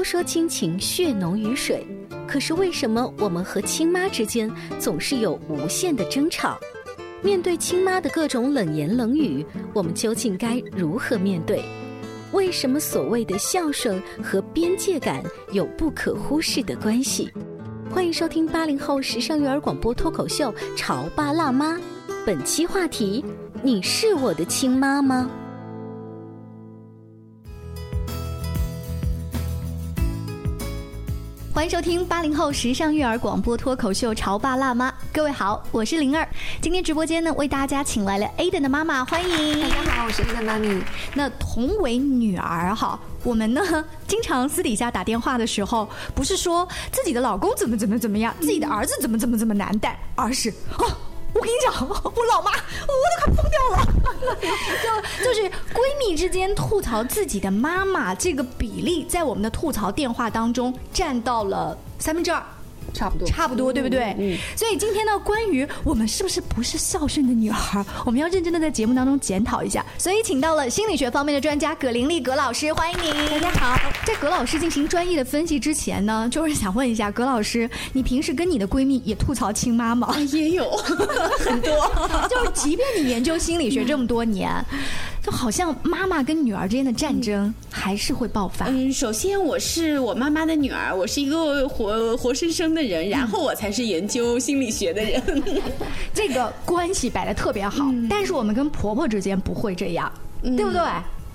都说亲情血浓于水，可是为什么我们和亲妈之间总是有无限的争吵？面对亲妈的各种冷言冷语，我们究竟该如何面对？为什么所谓的孝顺和边界感有不可忽视的关系？欢迎收听八零后时尚育儿广播脱口秀《潮爸辣妈》，本期话题：你是我的亲妈吗？欢迎收听八零后时尚育儿广播脱口秀《潮爸辣妈》，各位好，我是灵儿。今天直播间呢，为大家请来了 Aden 的妈妈，欢迎大家好，我是 Aden 妈咪。那同为女儿哈，我们呢经常私底下打电话的时候，不是说自己的老公怎么怎么怎么样，自己的儿子怎么怎么怎么难带，而是哦。我跟你讲，我老妈，我都快疯掉了。就就是闺蜜之间吐槽自己的妈妈，这个比例在我们的吐槽电话当中占到了三分之二。差不多，差不多，对不对？嗯。所以今天呢，关于我们是不是不是孝顺的女儿，我们要认真的在节目当中检讨一下。所以请到了心理学方面的专家葛玲丽葛老师，欢迎您。大家好。在葛老师进行专业的分析之前呢，就是想问一下葛老师，你平时跟你的闺蜜也吐槽亲妈吗？也有 很多。就是即便你研究心理学这么多年。就好像妈妈跟女儿之间的战争还是会爆发。嗯，首先我是我妈妈的女儿，我是一个活活生生的人，然后我才是研究心理学的人。这个关系摆的特别好，但是我们跟婆婆之间不会这样，对不对？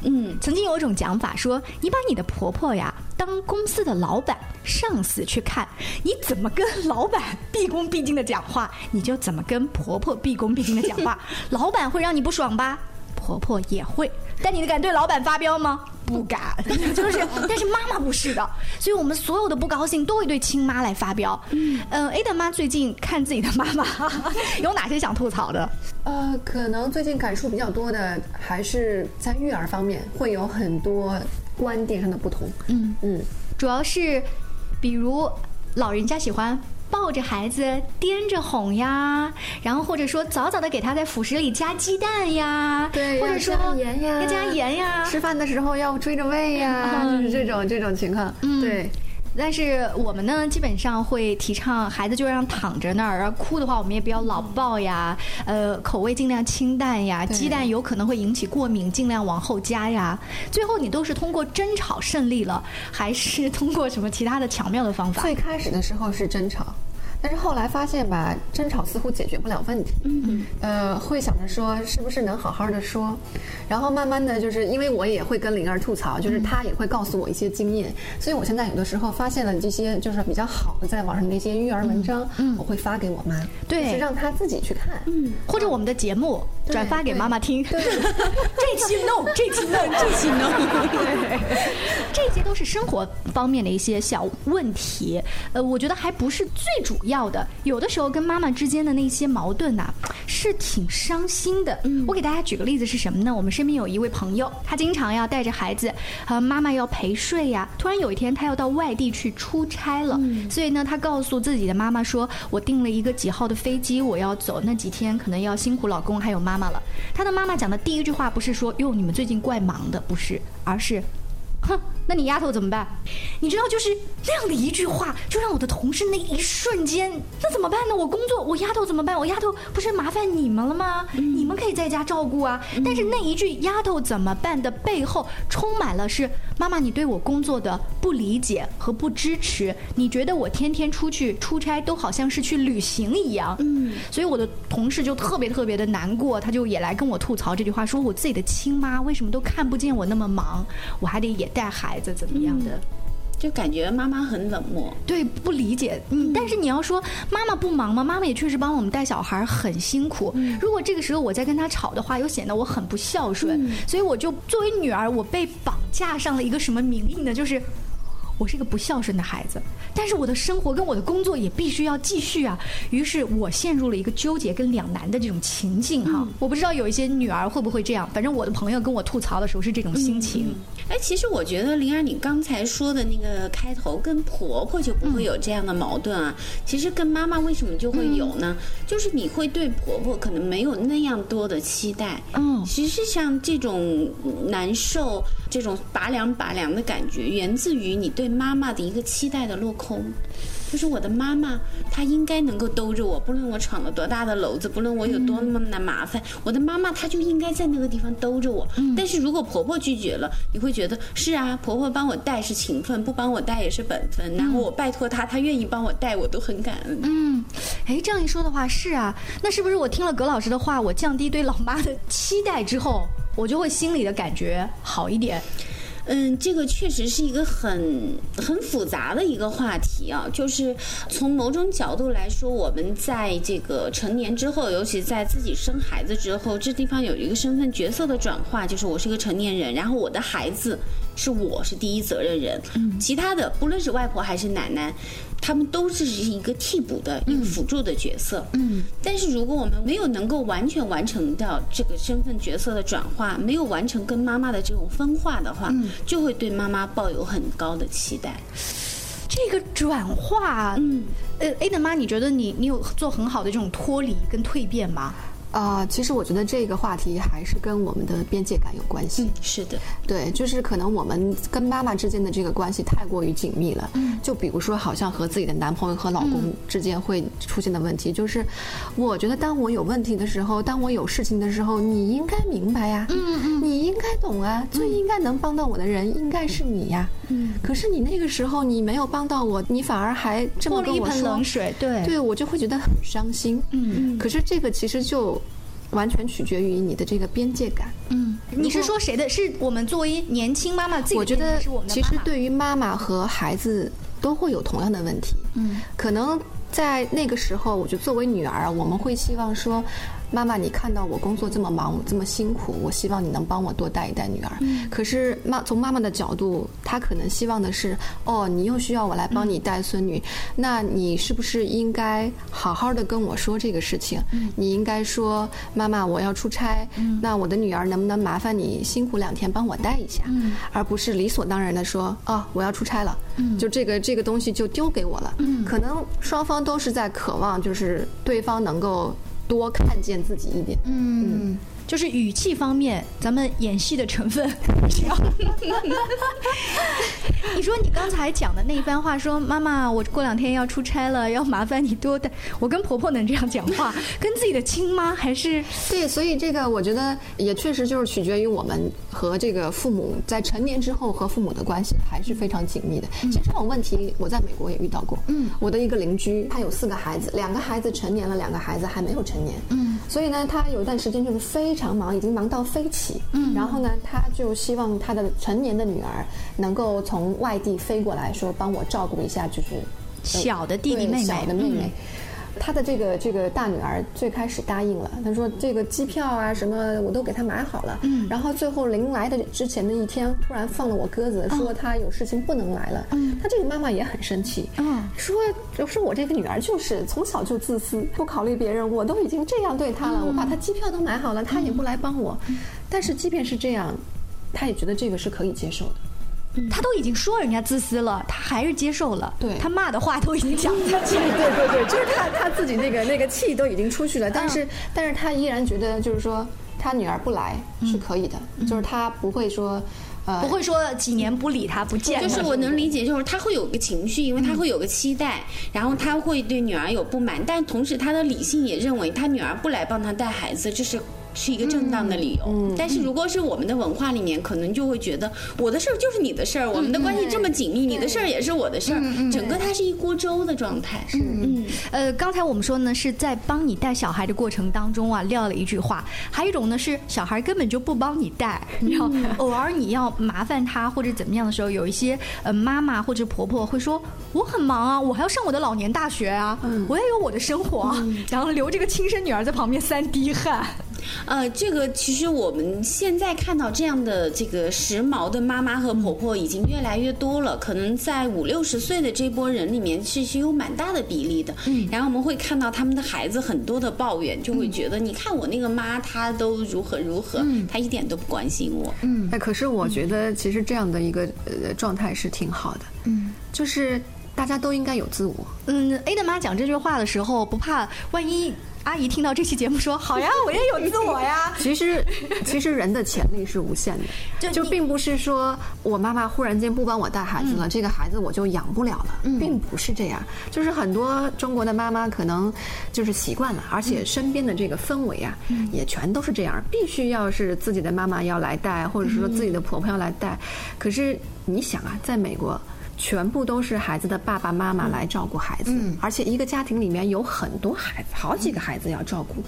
嗯，曾经有一种讲法说，你把你的婆婆呀当公司的老板、上司去看，你怎么跟老板毕恭毕敬的讲话，你就怎么跟婆婆毕恭毕敬的讲话。老板会让你不爽吧？婆婆也会，但你敢对老板发飙吗？不敢，就是，但是妈妈不是的，所以我们所有的不高兴都会对亲妈来发飙。嗯，A 的妈最近看自己的妈妈，有哪些想吐槽的？呃，可能最近感触比较多的还是在育儿方面会有很多观点上的不同。嗯嗯，主要是，比如老人家喜欢。抱着孩子颠着哄呀，然后或者说早早的给他在辅食里加鸡蛋呀，对，或者说加盐呀，要加盐呀，吃饭的时候要追着喂呀，就是这种这种情况，对。但是我们呢，基本上会提倡孩子就让躺着那儿，然后哭的话我们也不要老抱呀，呃，口味尽量清淡呀，鸡蛋有可能会引起过敏，尽量往后加呀。最后你都是通过争吵胜利了，还是通过什么其他的巧妙的方法？最开始的时候是争吵。但是后来发现吧，争吵似乎解决不了问题。嗯，呃，会想着说是不是能好好的说，然后慢慢的就是因为我也会跟灵儿吐槽，就是她也会告诉我一些经验，所以我现在有的时候发现了这些就是比较好的在网上的一些育儿文章，嗯，我会发给我妈，对，是让她自己去看，嗯，或者我们的节目转发给妈妈听，对，这期 no，这期 no，这期 no，这些都是生活方面的一些小问题，呃，我觉得还不是最主要。要的，有的时候跟妈妈之间的那些矛盾呐，是挺伤心的。我给大家举个例子是什么呢？我们身边有一位朋友，他经常要带着孩子，和妈妈要陪睡呀。突然有一天，他要到外地去出差了，所以呢，他告诉自己的妈妈说：“我订了一个几号的飞机，我要走，那几天可能要辛苦老公还有妈妈了。”他的妈妈讲的第一句话不是说：“哟，你们最近怪忙的，不是，而是。”哼，那你丫头怎么办？你知道，就是那样的一句话，就让我的同事那一瞬间，那怎么办呢？我工作，我丫头怎么办？我丫头不是麻烦你们了吗？你们可以在家照顾啊。但是那一句“丫头怎么办”的背后，充满了是妈妈你对我工作的不理解和不支持。你觉得我天天出去出差都好像是去旅行一样。嗯，所以我的同事就特别特别的难过，他就也来跟我吐槽这句话，说我自己的亲妈为什么都看不见我那么忙，我还得也带孩子怎么样的。就感觉妈妈很冷漠，对，不理解。嗯，但是你要说妈妈不忙吗？妈妈也确实帮我们带小孩很辛苦。如果这个时候我再跟她吵的话，又显得我很不孝顺。所以我就作为女儿，我被绑架上了一个什么名义呢？就是。我是一个不孝顺的孩子，但是我的生活跟我的工作也必须要继续啊。于是我陷入了一个纠结跟两难的这种情境哈。我不知道有一些女儿会不会这样，反正我的朋友跟我吐槽的时候是这种心情。哎，其实我觉得灵儿，你刚才说的那个开头跟婆婆就不会有这样的矛盾啊。其实跟妈妈为什么就会有呢？就是你会对婆婆可能没有那样多的期待。嗯，实际上这种难受、这种拔凉拔凉的感觉，源自于你对。妈妈的一个期待的落空，就是我的妈妈，她应该能够兜着我，不论我闯了多大的篓子，不论我有多么的麻烦，我的妈妈她就应该在那个地方兜着我。但是如果婆婆拒绝了，你会觉得是啊，婆婆帮我带是情分，不帮我带也是本分。然后我拜托她，她愿意帮我带，我都很感恩。嗯，哎，这样一说的话是啊，那是不是我听了葛老师的话，我降低对老妈的期待之后，我就会心里的感觉好一点？嗯，这个确实是一个很很复杂的一个话题啊。就是从某种角度来说，我们在这个成年之后，尤其在自己生孩子之后，这地方有一个身份角色的转化，就是我是一个成年人，然后我的孩子是我是第一责任人，其他的不论是外婆还是奶奶。他们都是一个替补的一个辅助的角色，嗯，但是如果我们没有能够完全完成到这个身份角色的转化，没有完成跟妈妈的这种分化的话，就会对妈妈抱有很高的期待。这个转化，嗯，呃，A 的妈，你觉得你你有做很好的这种脱离跟蜕变吗？啊，其实我觉得这个话题还是跟我们的边界感有关系。是的，对，就是可能我们跟妈妈之间的这个关系太过于紧密了。嗯，就比如说，好像和自己的男朋友和老公之间会出现的问题，就是我觉得当我有问题的时候，当我有事情的时候，你应该明白呀，嗯嗯，你应该懂啊，最应该能帮到我的人应该是你呀。嗯，可是你那个时候你没有帮到我，你反而还这么跟我说，冷水，对，对我就会觉得很伤心。嗯嗯，可是这个其实就。完全取决于你的这个边界感。嗯，你是说谁的？是我们作为年轻妈妈自己？我觉得其实对于妈妈和孩子都会有同样的问题。嗯，可能在那个时候，我就作为女儿，我们会希望说。妈妈，你看到我工作这么忙，这么辛苦，我希望你能帮我多带一带女儿。可是妈，从妈妈的角度，她可能希望的是，哦，你又需要我来帮你带孙女，那你是不是应该好好的跟我说这个事情？你应该说，妈妈，我要出差，那我的女儿能不能麻烦你辛苦两天帮我带一下？而不是理所当然的说，哦，我要出差了，就这个这个东西就丢给我了。可能双方都是在渴望，就是对方能够。多看见自己一点，嗯。就是语气方面，咱们演戏的成分。你说你刚才讲的那一番话，说妈妈，我过两天要出差了，要麻烦你多带。我跟婆婆能这样讲话，跟自己的亲妈还是对。所以这个我觉得也确实就是取决于我们和这个父母在成年之后和父母的关系还是非常紧密的。其实这种问题我在美国也遇到过。嗯，我的一个邻居，他有四个孩子，两个孩子成年了，两个孩子还没有成年。嗯，所以呢，他有一段时间就是非。非常忙，已经忙到飞起。嗯，然后呢，他就希望他的成年的女儿能够从外地飞过来，说帮我照顾一下，就是小的弟弟妹妹，小的妹妹。他的这个这个大女儿最开始答应了，他说这个机票啊什么我都给他买好了。嗯，然后最后临来的之前的一天，突然放了我鸽子，说他有事情不能来了。嗯，他这个妈妈也很生气。嗯，说说我这个女儿就是从小就自私，不考虑别人，我都已经这样对她了，我把她机票都买好了，她也不来帮我。但是即便是这样，她也觉得这个是可以接受的。他都已经说人家自私了，他还是接受了。对，他骂的话都已经讲了。对对对，就是他他自己那个那个气都已经出去了，但是但是他依然觉得就是说他女儿不来是可以的，就是他不会说不会说几年不理他不见。就是我能理解，就是他会有个情绪，因为他会有个期待，然后他会对女儿有不满，但同时他的理性也认为他女儿不来帮他带孩子，这是。是一个正当的理由，但是如果是我们的文化里面，可能就会觉得我的事儿就是你的事儿，我们的关系这么紧密，你的事儿也是我的事儿，整个它是一锅粥的状态。嗯，呃，刚才我们说呢，是在帮你带小孩的过程当中啊，撂了一句话；还有一种呢，是小孩根本就不帮你带，然后 偶尔你要麻烦他或者怎么样的时候，有一些呃妈妈或者婆婆会说：“我很忙啊，我还要上我的老年大学啊，我也有我的生活。”然后留这个亲生女儿在旁边三滴汗。呃，这个其实我们现在看到这样的这个时髦的妈妈和婆婆已经越来越多了，可能在五六十岁的这波人里面是是有蛮大的比例的。嗯，然后我们会看到他们的孩子很多的抱怨，就会觉得你看我那个妈，她都如何如何，她一点都不关心我。嗯，哎，可是我觉得其实这样的一个呃状态是挺好的。嗯，就是大家都应该有自我。嗯，A 的妈讲这句话的时候，不怕万一。阿姨听到这期节目说：“好呀，我也有自我呀。”其实，其实人的潜力是无限的，就就并不是说我妈妈忽然间不帮我带孩子了，这个孩子我就养不了了，并不是这样。就是很多中国的妈妈可能就是习惯了，而且身边的这个氛围啊，也全都是这样，必须要是自己的妈妈要来带，或者说自己的婆婆要来带。可是你想啊，在美国。全部都是孩子的爸爸妈妈来照顾孩子，而且一个家庭里面有很多孩子，好几个孩子要照顾。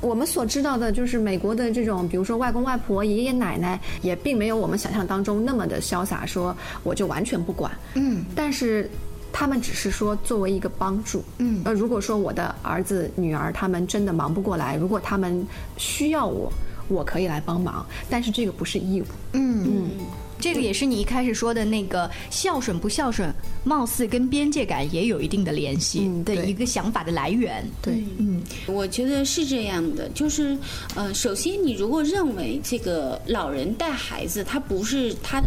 我们所知道的就是美国的这种，比如说外公外婆、爷爷奶奶，也并没有我们想象当中那么的潇洒，说我就完全不管。嗯，但是他们只是说作为一个帮助。嗯，呃，如果说我的儿子女儿他们真的忙不过来，如果他们需要我，我可以来帮忙，但是这个不是义务。嗯嗯。这个也是你一开始说的那个孝顺不孝顺，貌似跟边界感也有一定的联系的一个想法的来源。对，嗯，我觉得是这样的，就是，呃，首先你如果认为这个老人带孩子他不是他的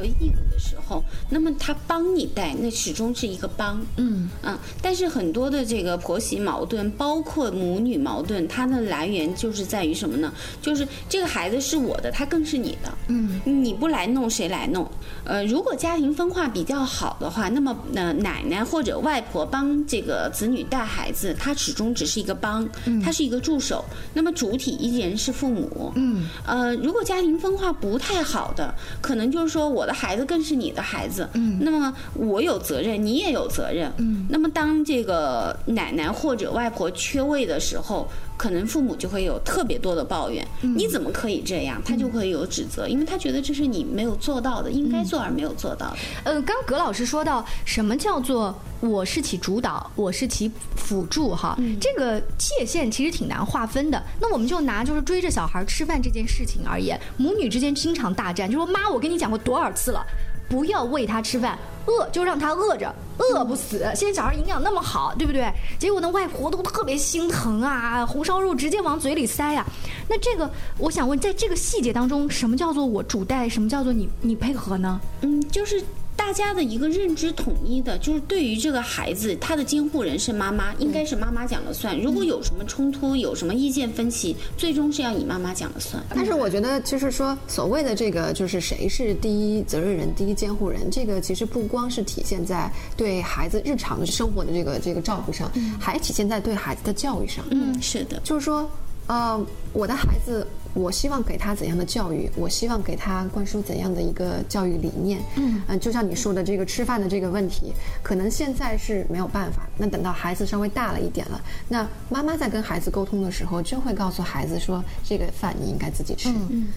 和义务的时候，那么他帮你带，那始终是一个帮。嗯嗯，但是很多的这个婆媳矛盾，包括母女矛盾，它的来源就是在于什么呢？就是这个孩子是我的，他更是你的。嗯，你不来弄。弄谁来弄？呃，如果家庭分化比较好的话，那么呃奶奶或者外婆帮这个子女带孩子，他始终只是一个帮，他是一个助手。那么主体依然是父母。嗯，呃，如果家庭分化不太好的，可能就是说我的孩子更是你的孩子。嗯，那么我有责任，你也有责任。嗯，那么当这个奶奶或者外婆缺位的时候。可能父母就会有特别多的抱怨，你怎么可以这样？他就会有指责，因为他觉得这是你没有做到的，应该做而没有做到的。呃，刚葛老师说到什么叫做我是起主导，我是起辅助哈，这个界限其实挺难划分的。那我们就拿就是追着小孩吃饭这件事情而言，母女之间经常大战，就说妈，我跟你讲过多少次了。不要喂他吃饭，饿就让他饿着，饿不死。现在小孩营养那么好，对不对？结果呢，外婆都特别心疼啊，红烧肉直接往嘴里塞呀。那这个，我想问，在这个细节当中，什么叫做我主带，什么叫做你你配合呢？嗯，就是。大家的一个认知统一的，就是对于这个孩子，他的监护人是妈妈，应该是妈妈讲了算。如果有什么冲突，有什么意见分歧，最终是要以妈妈讲了算。但是我觉得，就是说，所谓的这个，就是谁是第一责任人、第一监护人，这个其实不光是体现在对孩子日常的生活的这个这个照顾上，还体现在对孩子的教育上。嗯，是的，就是说，呃，我的孩子。我希望给他怎样的教育？我希望给他灌输怎样的一个教育理念？嗯，嗯，就像你说的这个吃饭的这个问题，可能现在是没有办法。那等到孩子稍微大了一点了，那妈妈在跟孩子沟通的时候，就会告诉孩子说：“这个饭你应该自己吃。”嗯。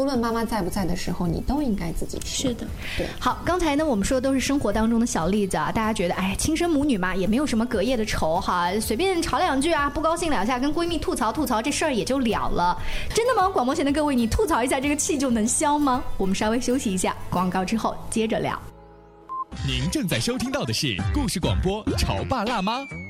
不论妈妈在不在的时候，你都应该自己吃。是的，对。好，刚才呢，我们说的都是生活当中的小例子啊，大家觉得，哎，亲生母女嘛，也没有什么隔夜的仇哈，随便吵两句啊，不高兴两下，跟闺蜜吐槽吐槽，这事儿也就了了。真的吗？广播前的各位，你吐槽一下，这个气就能消吗？我们稍微休息一下，广告之后接着聊。您正在收听到的是故事广播《潮爸辣妈》。《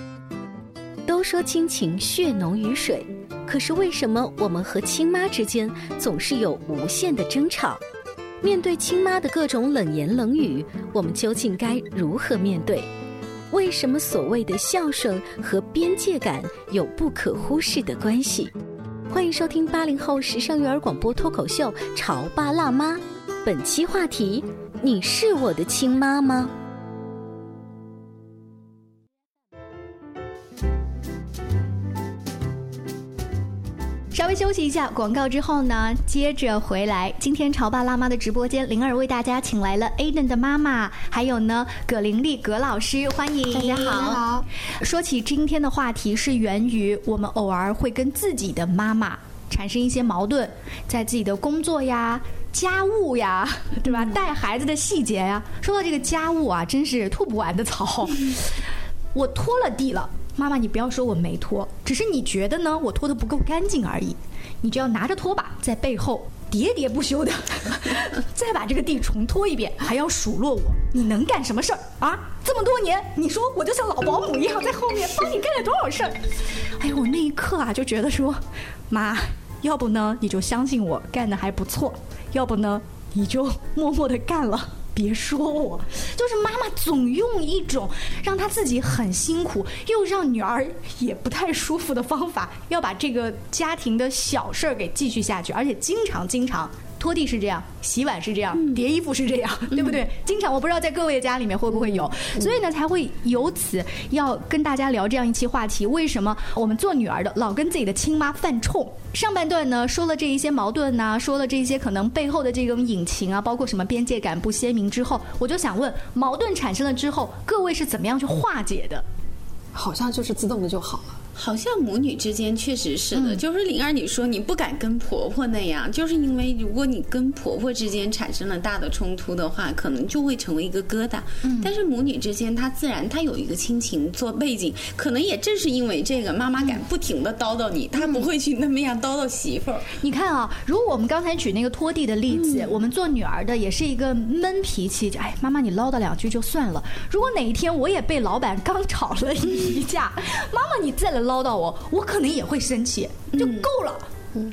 都说亲情血浓于水，可是为什么我们和亲妈之间总是有无限的争吵？面对亲妈的各种冷言冷语，我们究竟该如何面对？为什么所谓的孝顺和边界感有不可忽视的关系？欢迎收听八零后时尚育儿广播脱口秀《潮爸辣妈》，本期话题：你是我的亲妈吗？休息一下，广告之后呢，接着回来。今天潮爸辣妈的直播间，灵儿为大家请来了 Aden 的妈妈，还有呢葛玲丽葛老师，欢迎大家好。说起今天的话题，是源于我们偶尔会跟自己的妈妈产生一些矛盾，在自己的工作呀、家务呀，对吧？带孩子的细节呀。说到这个家务啊，真是吐不完的槽。我拖了地了。妈妈，你不要说我没拖，只是你觉得呢？我拖的不够干净而已。你就要拿着拖把在背后喋喋不休的 再把这个地重拖一遍，还要数落我。你能干什么事儿啊？这么多年，你说我就像老保姆一样在后面帮你干了多少事儿？哎呦，我那一刻啊就觉得说，妈，要不呢你就相信我干的还不错，要不呢你就默默的干了。别说我，就是妈妈总用一种让她自己很辛苦，又让女儿也不太舒服的方法，要把这个家庭的小事儿给继续下去，而且经常经常。拖地是这样，洗碗是这样，叠衣服是这样，对不对？经常我不知道在各位的家里面会不会有，所以呢才会由此要跟大家聊这样一期话题：为什么我们做女儿的老跟自己的亲妈犯冲？上半段呢说了这一些矛盾呐，说了这些可能背后的这种隐情啊，包括什么边界感不鲜明之后，我就想问：矛盾产生了之后，各位是怎么样去化解的？好像就是自动的就好了。好像母女之间确实是的，就是灵儿，你说你不敢跟婆婆那样，就是因为如果你跟婆婆之间产生了大的冲突的话，可能就会成为一个疙瘩。嗯，但是母女之间，她自然她有一个亲情做背景，可能也正是因为这个，妈妈敢不停的叨叨你，她不会去那么样叨叨媳妇儿。你看啊，如果我们刚才举那个拖地的例子，我们做女儿的也是一个闷脾气，哎，妈妈你唠叨两句就算了。如果哪一天我也被老板刚吵了一架，妈妈你再来唠。唠叨我，我可能也会生气，就够了。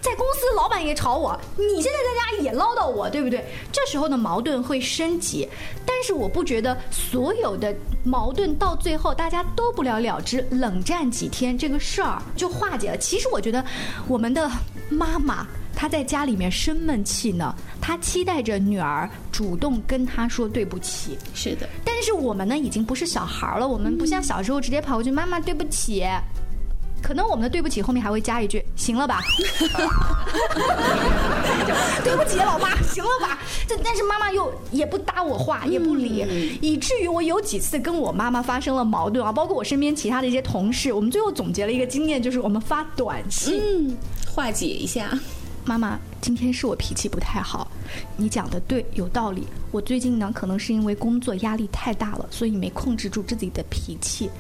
在公司老板也吵我，你现在在家也唠叨我，对不对？这时候的矛盾会升级，但是我不觉得所有的矛盾到最后大家都不了了之，冷战几天这个事儿就化解了。其实我觉得我们的妈妈她在家里面生闷气呢，她期待着女儿主动跟她说对不起。是的，但是我们呢已经不是小孩了，我们不像小时候直接跑过去妈妈对不起。可能我们的对不起后面还会加一句，行了吧？对不起，老妈，行了吧？这但是妈妈又也不搭我话，也不理，以至于我有几次跟我妈妈发生了矛盾啊，包括我身边其他的一些同事，我们最后总结了一个经验，就是我们发短信化解一下。妈妈，今天是我脾气不太好，你讲的对，有道理。我最近呢，可能是因为工作压力太大了，所以没控制住自己的脾气。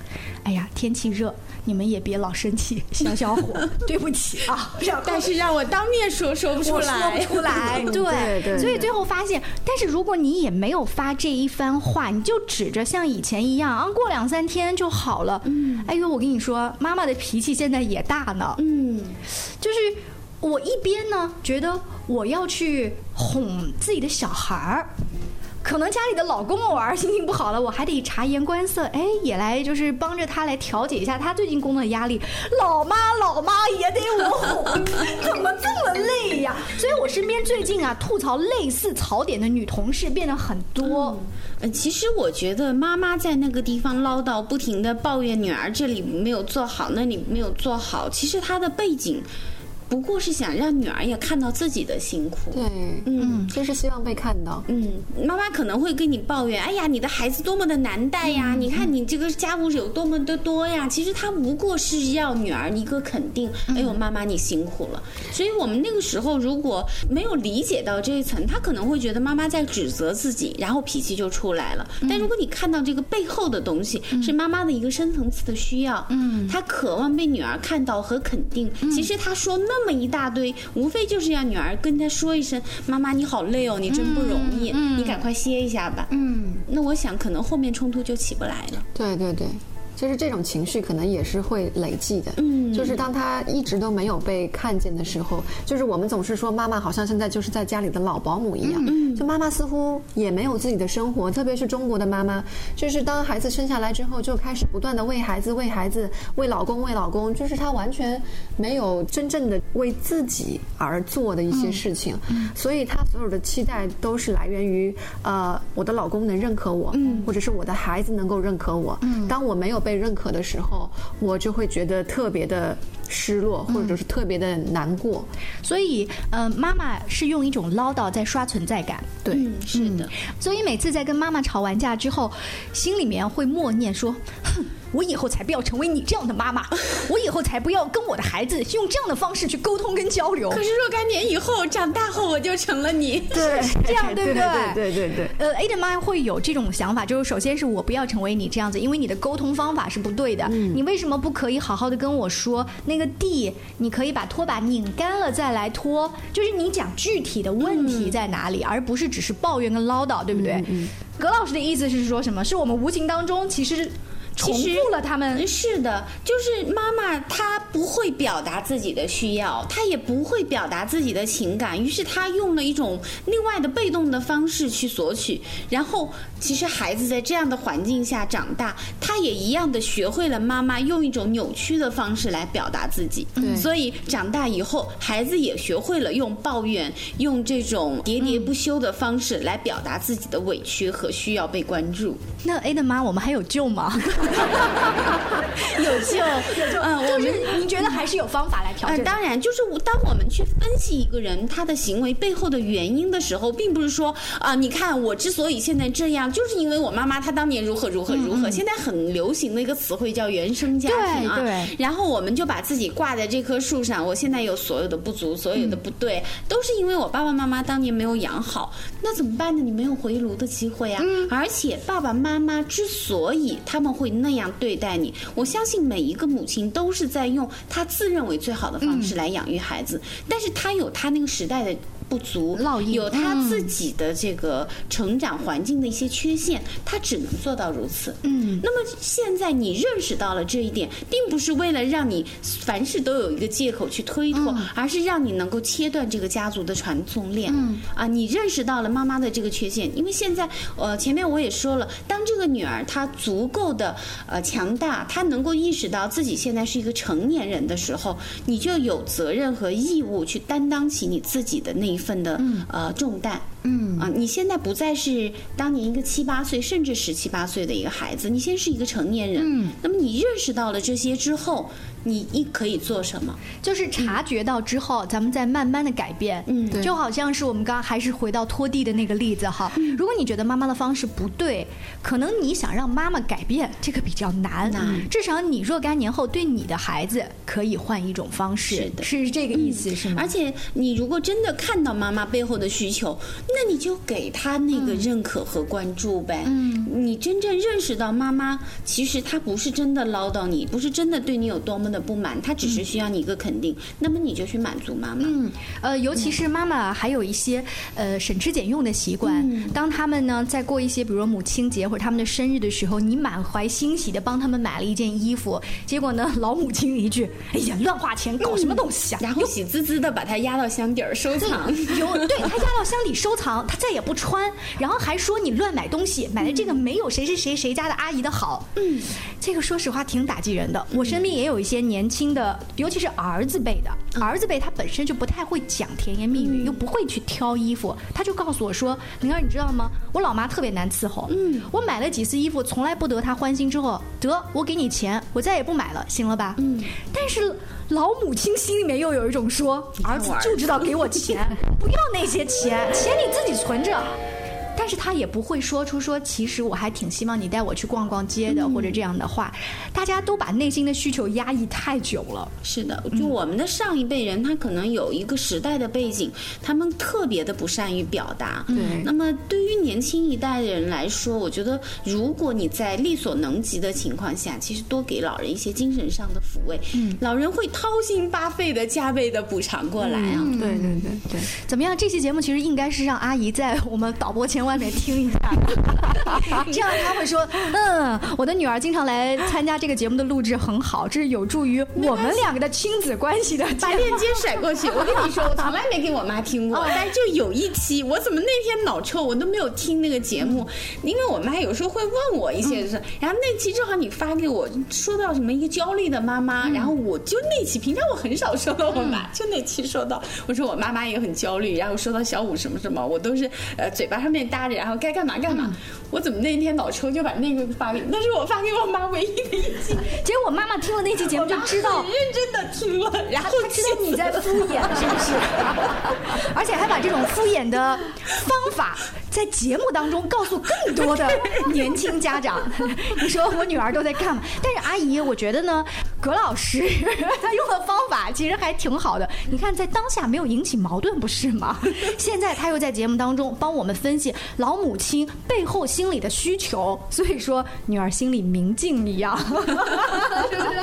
哎呀，天气热，你们也别老生气，消消火。对不起啊，但是让我当面说说不出来，说不出来。对对。所以最后发现，但是如果你也没有发这一番话，你就指着像以前一样啊，过两三天就好了。嗯。哎呦，我跟你说，妈妈的脾气现在也大呢。嗯。就是。我一边呢觉得我要去哄自己的小孩儿，可能家里的老公偶尔心情不好了，我还得察言观色，哎，也来就是帮着他来调解一下他最近工作的压力。老妈老妈也得我哄，怎么这么累呀？所以我身边最近啊吐槽类似槽点的女同事变得很多。嗯，其实我觉得妈妈在那个地方唠叨，不停的抱怨女儿这里没有做好，那里没有做好，其实她的背景。不过是想让女儿也看到自己的辛苦。对，嗯，就是希望被看到。嗯，妈妈可能会跟你抱怨：“哎呀，你的孩子多么的难带呀！你看你这个家务有多么的多呀！”其实他不过是要女儿一个肯定：“哎呦，妈妈你辛苦了。”所以我们那个时候如果没有理解到这一层，他可能会觉得妈妈在指责自己，然后脾气就出来了。但如果你看到这个背后的东西，是妈妈的一个深层次的需要，嗯，她渴望被女儿看到和肯定。其实她说那么一大堆，无非就是要女儿跟她说一声：“妈妈你好累哦，你真不容易，你赶快歇一下吧。”嗯，那我想可能后面冲突就起不来了。对对对。其实这种情绪可能也是会累积的，嗯，就是当他一直都没有被看见的时候，就是我们总是说妈妈好像现在就是在家里的老保姆一样，嗯，就妈妈似乎也没有自己的生活，特别是中国的妈妈，就是当孩子生下来之后就开始不断的为孩子、为孩子、为老公、为老公，就是她完全没有真正的为自己而做的一些事情，所以她所有的期待都是来源于呃我的老公能认可我，嗯，或者是我的孩子能够认可我，嗯，当我没有。被认可的时候，我就会觉得特别的失落，或者是特别的难过。所以，呃，妈妈是用一种唠叨在刷存在感。对，是的。所以每次在跟妈妈吵完架之后，心里面会默念说：“哼。”我以后才不要成为你这样的妈妈，我以后才不要跟我的孩子用这样的方式去沟通跟交流。可是若干年以后，长大后我就成了你，对，这样对不对？对对对。呃，A 的妈会有这种想法，就是首先是我不要成为你这样子，因为你的沟通方法是不对的。你为什么不可以好好的跟我说那个地？你可以把拖把拧干了再来拖，就是你讲具体的问题在哪里，而不是只是抱怨跟唠叨，对不对？葛老师的意思是说什么？是我们无形当中其实。重复了他们是的，就是妈妈她不会表达自己的需要，她也不会表达自己的情感，于是她用了一种另外的被动的方式去索取。然后，其实孩子在这样的环境下长大，他也一样的学会了妈妈用一种扭曲的方式来表达自己。所以长大以后，孩子也学会了用抱怨、用这种喋喋不休的方式来表达自己的委屈和需要被关注。那 A 的妈，我们还有救吗？有救，有救。嗯，我们您觉得还是有方法来调整？当然，就是当我们去分析一个人他的行为背后的原因的时候，并不是说啊，你看我之所以现在这样，就是因为我妈妈她当年如何如何如何。现在很流行的一个词汇叫原生家庭啊。对。然后我们就把自己挂在这棵树上，我现在有所有的不足，所有的不对，都是因为我爸爸妈妈当年没有养好。那怎么办呢？你没有回炉的机会啊。嗯。而且爸爸妈妈之所以他们会那样。对待你，我相信每一个母亲都是在用她自认为最好的方式来养育孩子，但是她有她那个时代的。不足，有他自己的这个成长环境的一些缺陷，他只能做到如此。嗯，那么现在你认识到了这一点，并不是为了让你凡事都有一个借口去推脱，而是让你能够切断这个家族的传送链。嗯，啊，你认识到了妈妈的这个缺陷，因为现在呃前面我也说了，当这个女儿她足够的呃强大，她能够意识到自己现在是一个成年人的时候，你就有责任和义务去担当起你自己的那。一份的呃重担，嗯啊，你现在不再是当年一个七八岁甚至十七八岁的一个孩子，你现在是一个成年人，嗯，那么你认识到了这些之后。你一可以做什么？就是察觉到之后，咱们再慢慢的改变。嗯，就好像是我们刚刚还是回到拖地的那个例子哈。如果你觉得妈妈的方式不对，可能你想让妈妈改变，这个比较难。难。至少你若干年后对你的孩子可以换一种方式。是的，是这个意思是吗？而且你如果真的看到妈妈背后的需求，那你就给他那个认可和关注呗。嗯。你真正认识到妈妈其实她不是真的唠叨你，不是真的对你有多么。的不满，她只是需要你一个肯定，那么你就去满足妈妈。嗯，呃，尤其是妈妈还有一些呃省吃俭用的习惯。当他们呢在过一些，比如说母亲节或者他们的生日的时候，你满怀欣喜的帮他们买了一件衣服，结果呢老母亲一句：“ 哎呀，乱花钱，搞什么东西啊！”然后喜滋滋的把它压到箱底儿收藏。有对他压到箱底收藏，他再也不穿，然后还说你乱买东西，买的这个没有谁谁谁谁家的阿姨的好。嗯，这个说实话挺打击人的。我身边也有一些。年轻的，尤其是儿子辈的，儿子辈他本身就不太会讲甜言蜜语，又不会去挑衣服，他就告诉我说：“灵儿，你知道吗？我老妈特别难伺候。嗯，我买了几次衣服，从来不得她欢心。之后得我给你钱，我再也不买了，行了吧？嗯，但是老母亲心里面又有一种说，儿子就知道给我钱，不要那些钱，钱你自己存着。但是他也不会说出说，其实我还挺希望你带我去逛逛街的，或者这样的话。大家都把内心的需求压抑太久了。是的，就我们的上一辈人，他可能有一个时代的背景，他们特别的不善于表达。对。那么对于年轻一代的人来说，我觉得如果你在力所能及的情况下，其实多给老人一些精神上的抚慰，嗯，老人会掏心巴肺的加倍的补偿过来啊。对对对对。怎么样？这期节目其实应该是让阿姨在我们导播前。外面听一下，这样他会说：“嗯，我的女儿经常来参加这个节目的录制，很好，这是有助于我们两个的亲子关系的。”把链接甩过去。我跟你说，我从来没给我妈听过，但是就有一期，我怎么那天脑抽，我都没有听那个节目，因为我妈有时候会问我一些事，然后那期正好你发给我，说到什么一个焦虑的妈妈，然后我就那期，平常我很少说到我妈，就那期说到，我说我妈妈也很焦虑，然后说到小五什么什么，我都是呃嘴巴上面大。然后该干嘛干嘛，我怎么那天脑抽就把那个发给，那是我发给我妈唯一的一期。结果我妈妈听了那期节目就知道，认真的听了，然后知道你在敷衍，是不是？而且还把这种敷衍的方法。在节目当中告诉更多的年轻家长，你说我女儿都在干嘛？但是阿姨，我觉得呢，葛老师他用的方法其实还挺好的。你看，在当下没有引起矛盾，不是吗？现在他又在节目当中帮我们分析老母亲背后心里的需求，所以说女儿心里明镜一样，是不是？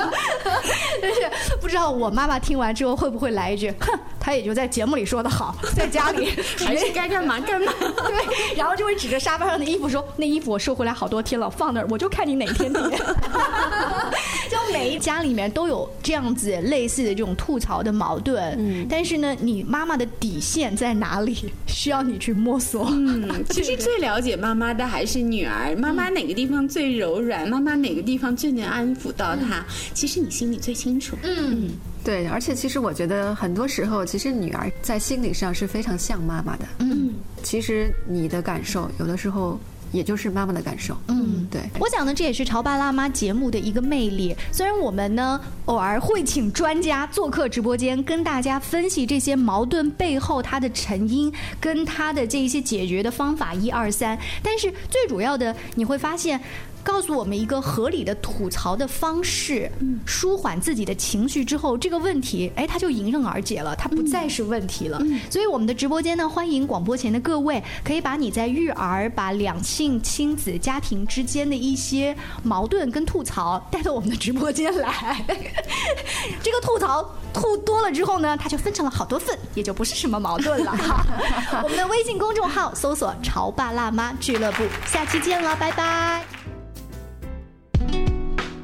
但是不知道我妈妈听完之后会不会来一句：哼，她也就在节目里说的好，在家里还是该干嘛干嘛。对。然后就会指着沙发上的衣服说：“那衣服我收回来好多天了，放那儿，我就看你哪天叠。” 就每一家里面都有这样子类似的这种吐槽的矛盾，嗯，但是呢，你妈妈的底线在哪里，需要你去摸索。嗯，其实最了解妈妈的还是女儿，妈妈哪个地方最柔软，妈妈哪个地方最能安抚到她，其实你心里最清楚。嗯。对，而且其实我觉得很多时候，其实女儿在心理上是非常像妈妈的。嗯，其实你的感受有的时候也就是妈妈的感受。嗯，对。我想呢，这也是《潮爸辣妈》节目的一个魅力。虽然我们呢偶尔会请专家做客直播间，跟大家分析这些矛盾背后它的成因跟它的这一些解决的方法一二三，但是最主要的你会发现。告诉我们一个合理的吐槽的方式，舒缓自己的情绪之后，这个问题，哎，它就迎刃而解了，它不再是问题了。所以我们的直播间呢，欢迎广播前的各位，可以把你在育儿、把两性、亲子、家庭之间的一些矛盾跟吐槽带到我们的直播间来。这个吐槽吐多了之后呢，它就分成了好多份，也就不是什么矛盾了。我们的微信公众号搜索“潮爸辣妈俱乐部”，下期见了，拜拜。